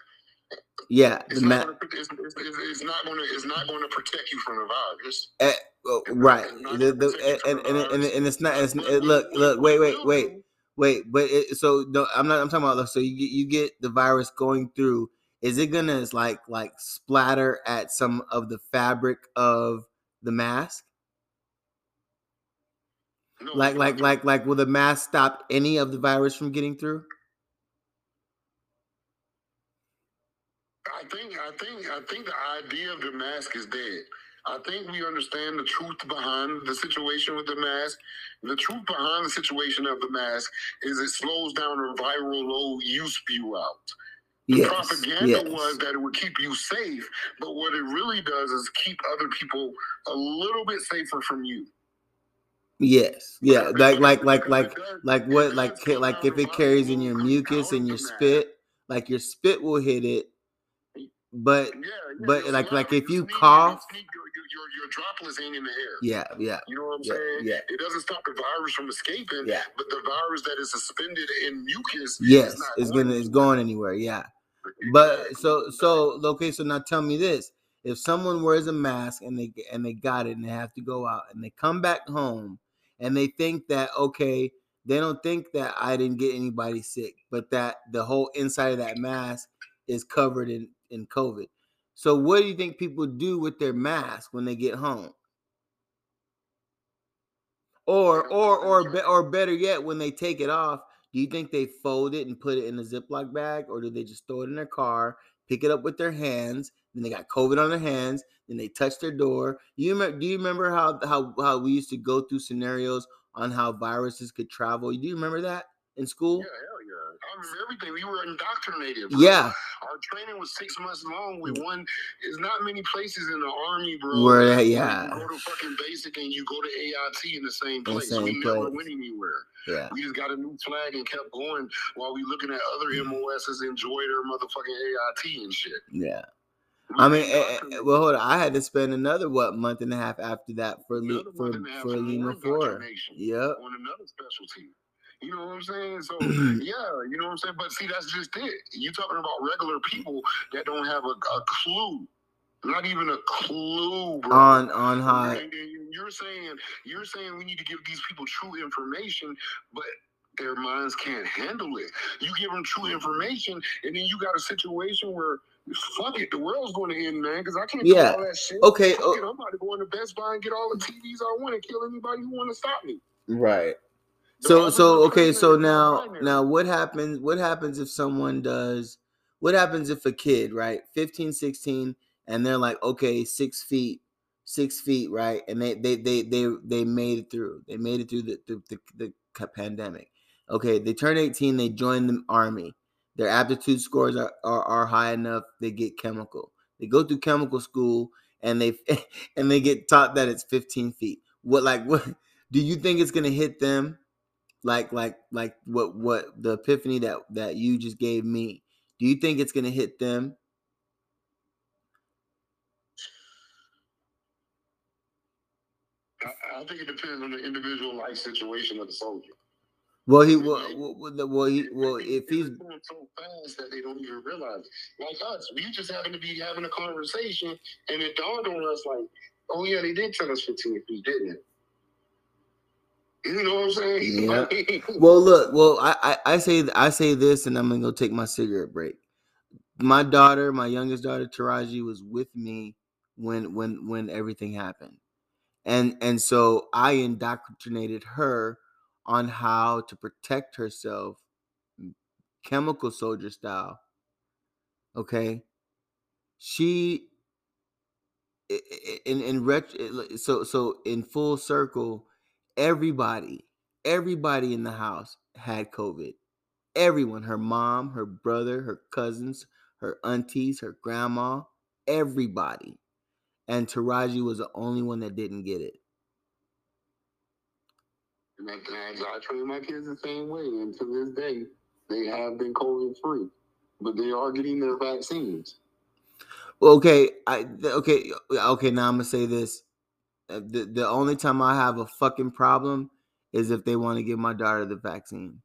Yeah, it's, the not gonna, it's, it's, it's, not going to it's not going to protect you from the virus. Uh, well, right. The, the, and, and, and, and, it's not. It's, it, look, look. Wait, wait, wait, wait. But it, so no, I'm not. I'm talking about. So you get you get the virus going through. Is it gonna like like splatter at some of the fabric of the mask? No, like like like like will the mask stop any of the virus from getting through? I think I think I think the idea of the mask is dead. I think we understand the truth behind the situation with the mask. The truth behind the situation of the mask is it slows down the viral load you spew out. The yes, propaganda yes. was that it would keep you safe, but what it really does is keep other people a little bit safer from you. Yes, yeah, like like like like like what like like if it carries in your mucus and your spit, like your spit will hit it, but yeah, yeah, but like like if you cough, your, your, your droplets ain't in the air. Yeah, yeah. You know what I'm yeah, saying? Yeah. It doesn't stop the virus from escaping. Yeah. But the virus that is suspended in mucus. Yes, is it's gonna it's going anywhere. Yeah. But so so okay. So now tell me this: if someone wears a mask and they and they got it and they have to go out and they come back home and they think that okay, they don't think that I didn't get anybody sick, but that the whole inside of that mask is covered in in COVID. So what do you think people do with their mask when they get home? Or or or or better yet, when they take it off, do you think they fold it and put it in a Ziploc bag, or do they just throw it in their car, pick it up with their hands? Then they got COVID on their hands. Then they touch their door. You remember? Do you remember how how how we used to go through scenarios on how viruses could travel? Do you remember that in school? Yeah, yeah. I remember everything. We were indoctrinated. Bro. Yeah. Our training was six months long. We won. There's not many places in the army, bro. Where yeah. Where you go to fucking basic and you go to AIT in the same place. The same we place. never went anywhere. Yeah. We just got a new flag and kept going while we looking at other MOSs enjoy their motherfucking AIT and shit. Yeah. I mean, eh, eh, well, hold on. I had to spend another what month and a half after that for Le- for for Lima Four. Yep. On another specialty. You know what I'm saying? So mm-hmm. yeah, you know what I'm saying. But see, that's just it. You talking about regular people that don't have a, a clue, not even a clue bro. on on how. You're saying you're saying we need to give these people true information, but their minds can't handle it. You give them true mm-hmm. information, and then you got a situation where fuck it, the world's going to end, man. Because I can't yeah. do all that shit. Okay, oh. it, I'm about to go into Best Buy and get all the TVs I want and kill anybody who want to stop me. Right. So so okay, so now now what happens what happens if someone does what happens if a kid, right, 15, 16, and they're like, okay, six feet, six feet, right? And they they they they they made it through. They made it through the the, the, the pandemic. Okay, they turn 18, they join the army. Their aptitude scores are, are, are high enough, they get chemical. They go through chemical school and they (laughs) and they get taught that it's 15 feet. What like what do you think it's gonna hit them like like like what what the epiphany that that you just gave me do you think it's going to hit them I, think it depends on the individual life situation of the soldier. Well, he well, well, well he well if he's going so fast that they don't even realize. Like us, we just happen to be having a conversation, and it dawned on us like, oh yeah, they did tell us 15 feet, didn't it? You know what I'm saying? (laughs) Yeah. well, look. Well, I, I, I say I say this, and I'm gonna go take my cigarette break. My daughter, my youngest daughter, Taraji, was with me when when when everything happened, and and so I indoctrinated her on how to protect herself, mm, chemical soldier style. Okay, she in in ret so so in full circle everybody, everybody in the house had COVID. Everyone, her mom, her brother, her cousins, her aunties, her grandma, everybody. And Taraji was the only one that didn't get it. And I, I, I train my kids the same way. And to this day, they have been COVID free, but they are getting their vaccines. Okay, I okay okay. Now I'm gonna say this: Uh, the the only time I have a fucking problem is if they want to give my daughter the vaccine.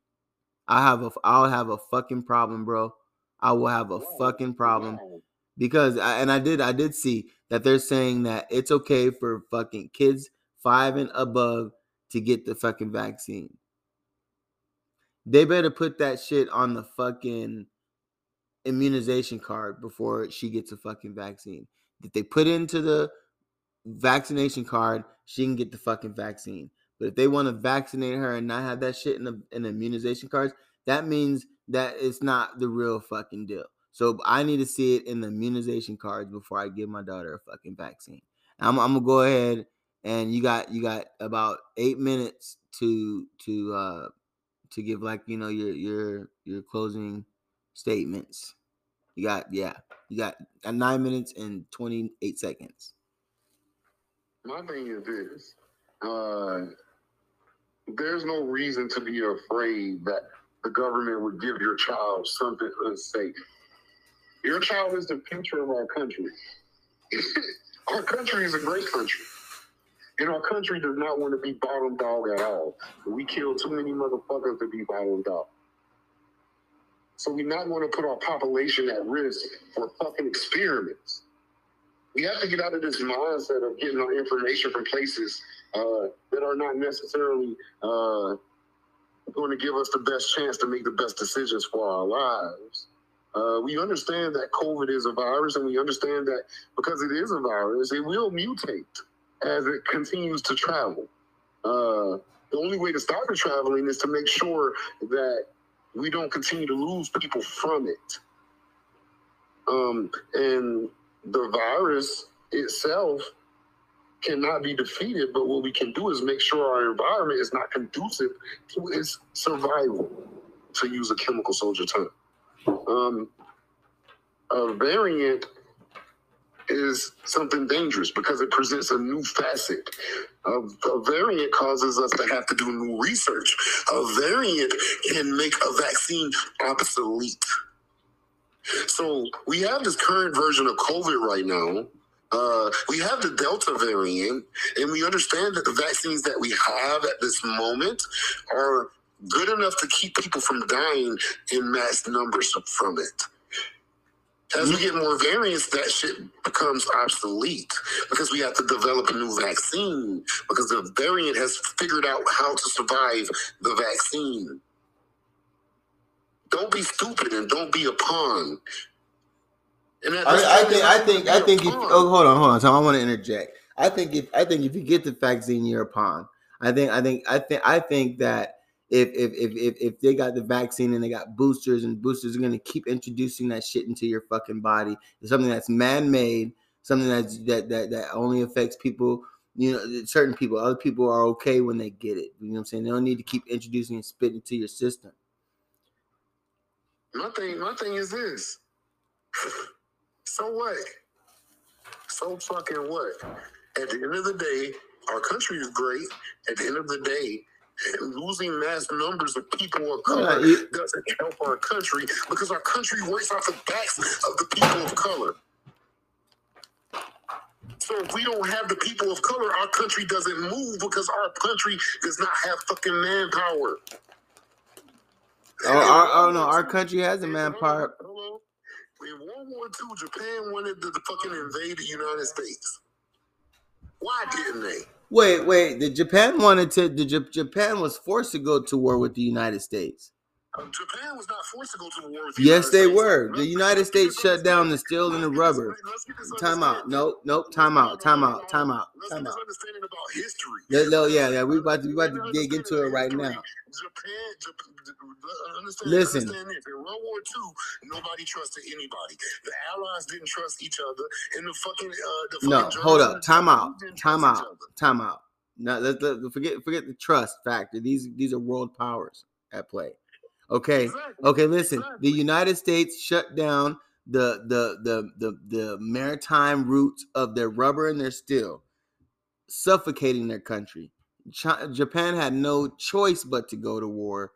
I have a I'll have a fucking problem, bro. I will have a fucking problem because I, and I did I did see that they're saying that it's okay for fucking kids five and above to get the fucking vaccine. They better put that shit on the fucking immunization card before she gets a fucking vaccine. that they put into the vaccination card, she can get the fucking vaccine. But if they want to vaccinate her and not have that shit in the, in the immunization cards, that means that it's not the real fucking deal. So I need to see it in the immunization cards before I give my daughter a fucking vaccine. I'm, I'm gonna go ahead and you got you got about eight minutes to to uh to give like you know your your your closing statements. You got yeah, you got nine minutes and twenty eight seconds. My thing is this: uh, there's no reason to be afraid that the government would give your child something unsafe. Your child is the future of our country. (laughs) our country is a great country. And our country does not want to be bottom dog at all. We kill too many motherfuckers to be bottom dog. So we not want to put our population at risk for fucking experiments. We have to get out of this mindset of getting our information from places uh, that are not necessarily uh, going to give us the best chance to make the best decisions for our lives. Uh, we understand that COVID is a virus, and we understand that because it is a virus, it will mutate as it continues to travel. Uh, the only way to stop it traveling is to make sure that we don't continue to lose people from it. Um, and the virus itself cannot be defeated, but what we can do is make sure our environment is not conducive to its survival, to use a chemical soldier term. Um, a variant is something dangerous because it presents a new facet. A, a, variant causes us to have to do new research. A variant can make a vaccine obsolete. So we have this current version of COVID right now uh, we have the Delta variant, and we understand that the vaccines that we have at this moment are good enough to keep people from dying in mass numbers from it. As we get more variants, that shit becomes obsolete because we have to develop a new vaccine because the variant has figured out how to survive the vaccine. Don't be stupid and don't be a pawn. I, I, think I think I think if oh hold on hold on Tom I want to interject I think if I think if you get the vaccine you're a pawn I think I think I think I think that if if if if, if they got the vaccine and they got boosters and boosters are going to keep introducing that shit into your fucking body it's something that's man made something that's that that that only affects people you know certain people other people are okay when they get it you know what I'm saying they don't need to keep introducing and spit into your system. My thing my thing is this. (laughs) So what? So fucking what? At the end of the day, our country is great. At the end of the day, losing mass numbers of people of color yeah, it, doesn't help our country because our country works off the backs of the people of color. So if we don't have the people of color, our country doesn't move because our country does not have fucking manpower. Oh, our, oh um, no, our country has a manpower. Hello? in World War II, Japan wanted to, to fucking invade the United States. Why didn't they? Wait, wait. The Japan wanted to. The J- Japan was forced to go to war with the United States. Japan was not forced to go to war. yes, they States. were. The United States shut down the steel and the rubber. Time out. Nope. Nope. Time out. Time out. Time out. Time out. Understanding about history. Yeah, no, yeah, yeah. We about to we about to dig into it right now. Japan, understand, Listen. Understand this. In World War II, nobody trusted anybody. The Allies didn't trust each other, and the fucking uh, the fucking no. Hold up. Time out. Time out. Time out. Now let, let forget forget the trust factor. These these are world powers at play. Okay. Exactly. Okay, listen. Exactly. The United States shut down the, the the the the maritime routes of their rubber and their steel, suffocating their country. Japan had no choice but to go to war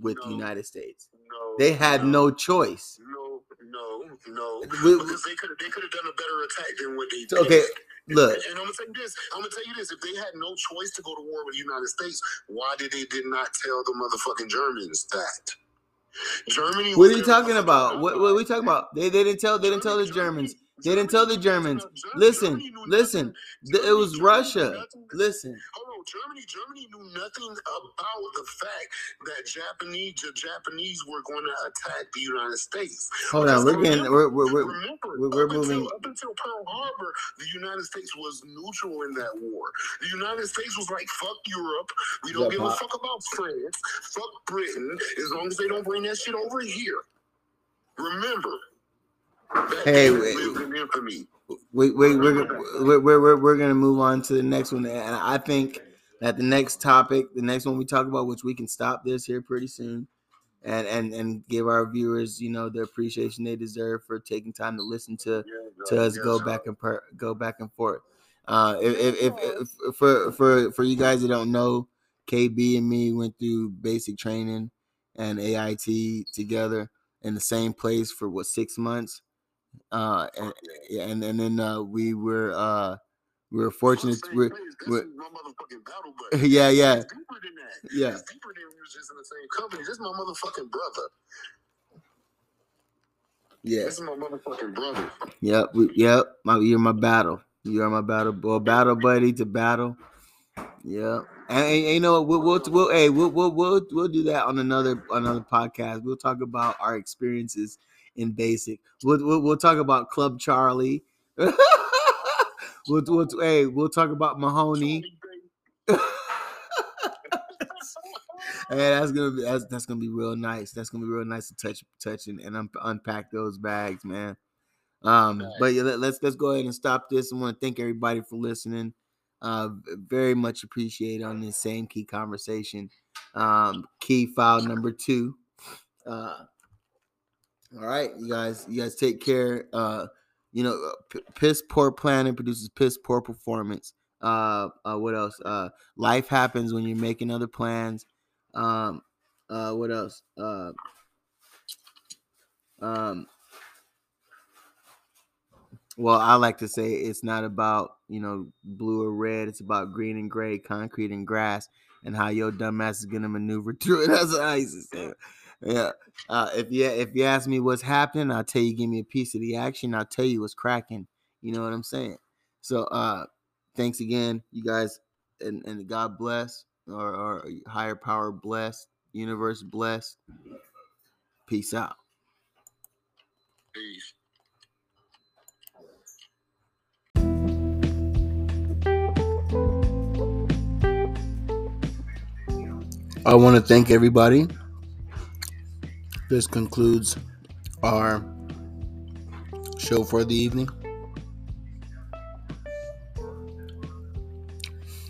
with no, the United States. No, they had no, no choice. No, no, no. We, because they could they could have done a better attack than what they did. Okay. Look, and, and I'm gonna tell you this. I'm gonna tell you this. If they had no choice to go to war with the United States, why did they did not tell the motherfucking Germans that? Germany. What are you talking about? What, what are we talking about? They, they didn't tell. They didn't tell the Germans. Didn't tell the Germans. Listen, listen. It was Russia. Listen. Germany, Germany knew nothing about the fact that Japanese, the Japanese were going to attack the United States. Hold on, we're getting, we're, we're, we're, we're, moving. Up until Pearl Harbor, the United States was neutral in that war. The United States was like, fuck Europe. We don't give a fuck about France. Fuck Britain. As long as they don't bring that shit over here. Remember. Hey, wait, wait, wait, we're, we're, we're, we're going to move on to the next one. And I think that the next topic, the next one we talk about, which we can stop this here pretty soon, and and and give our viewers, you know, the appreciation they deserve for taking time to listen to yeah, to us go back and per, go back and forth. Uh, if, if, if, if for for for you guys that don't know, KB and me went through basic training and AIT together in the same place for what six months, uh, and and and then uh, we were uh we are fortunate. We're, we're, (laughs) yeah, yeah. It's deeper than that. Yeah. It's deeper than we was just in the same company. This is my motherfucking brother. Yeah. This is my motherfucking brother. Yep. We, yep. My, you're my battle. You are my battle, boy, battle buddy to battle. Yeah, and, and, you know we'll, we'll, we'll hey we'll, we'll we'll we'll do that on another another podcast. We'll talk about our experiences in basic. We'll we'll, we'll talk about Club Charlie. (laughs) We'll, we'll, hey, we'll talk about Mahoney. hey, that's gonna be that's, that's gonna be real nice. That's gonna be real nice to touch touch and, and un- unpack those bags, man. Um, but yeah, let, us let's go ahead and stop this. I want to thank everybody for listening. Uh, very much appreciate on this same key conversation. Um, key file number two. Uh, all right, you guys, you guys take care. Uh, you know, uh, p- piss poor planning produces piss poor performance. Uh, uh, what else? Uh, life happens when you're making other plans. Um, uh, what else? Uh, um, well, I like to say it's not about you know blue or red. It's about green and gray, concrete and grass, and how your dumbass is gonna maneuver (laughs) through it. That's what I say yeah. Uh, if you if you ask me what's happening, I'll tell you. Give me a piece of the action. I'll tell you what's cracking. You know what I'm saying? So, uh, thanks again, you guys, and and God bless, or, or higher power bless, universe bless. Peace out. Peace. I want to thank everybody this concludes our show for the evening.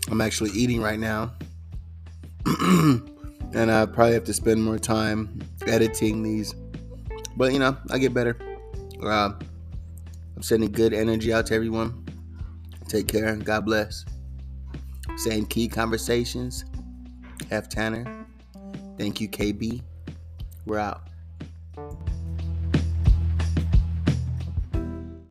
I'm actually eating right now. (clears throat) and I probably have to spend more time editing these. But you know, I get better. Uh, I'm sending good energy out to everyone. Take care. God bless. Same key conversations. Hef Tanner. Thank you, KB. We're out.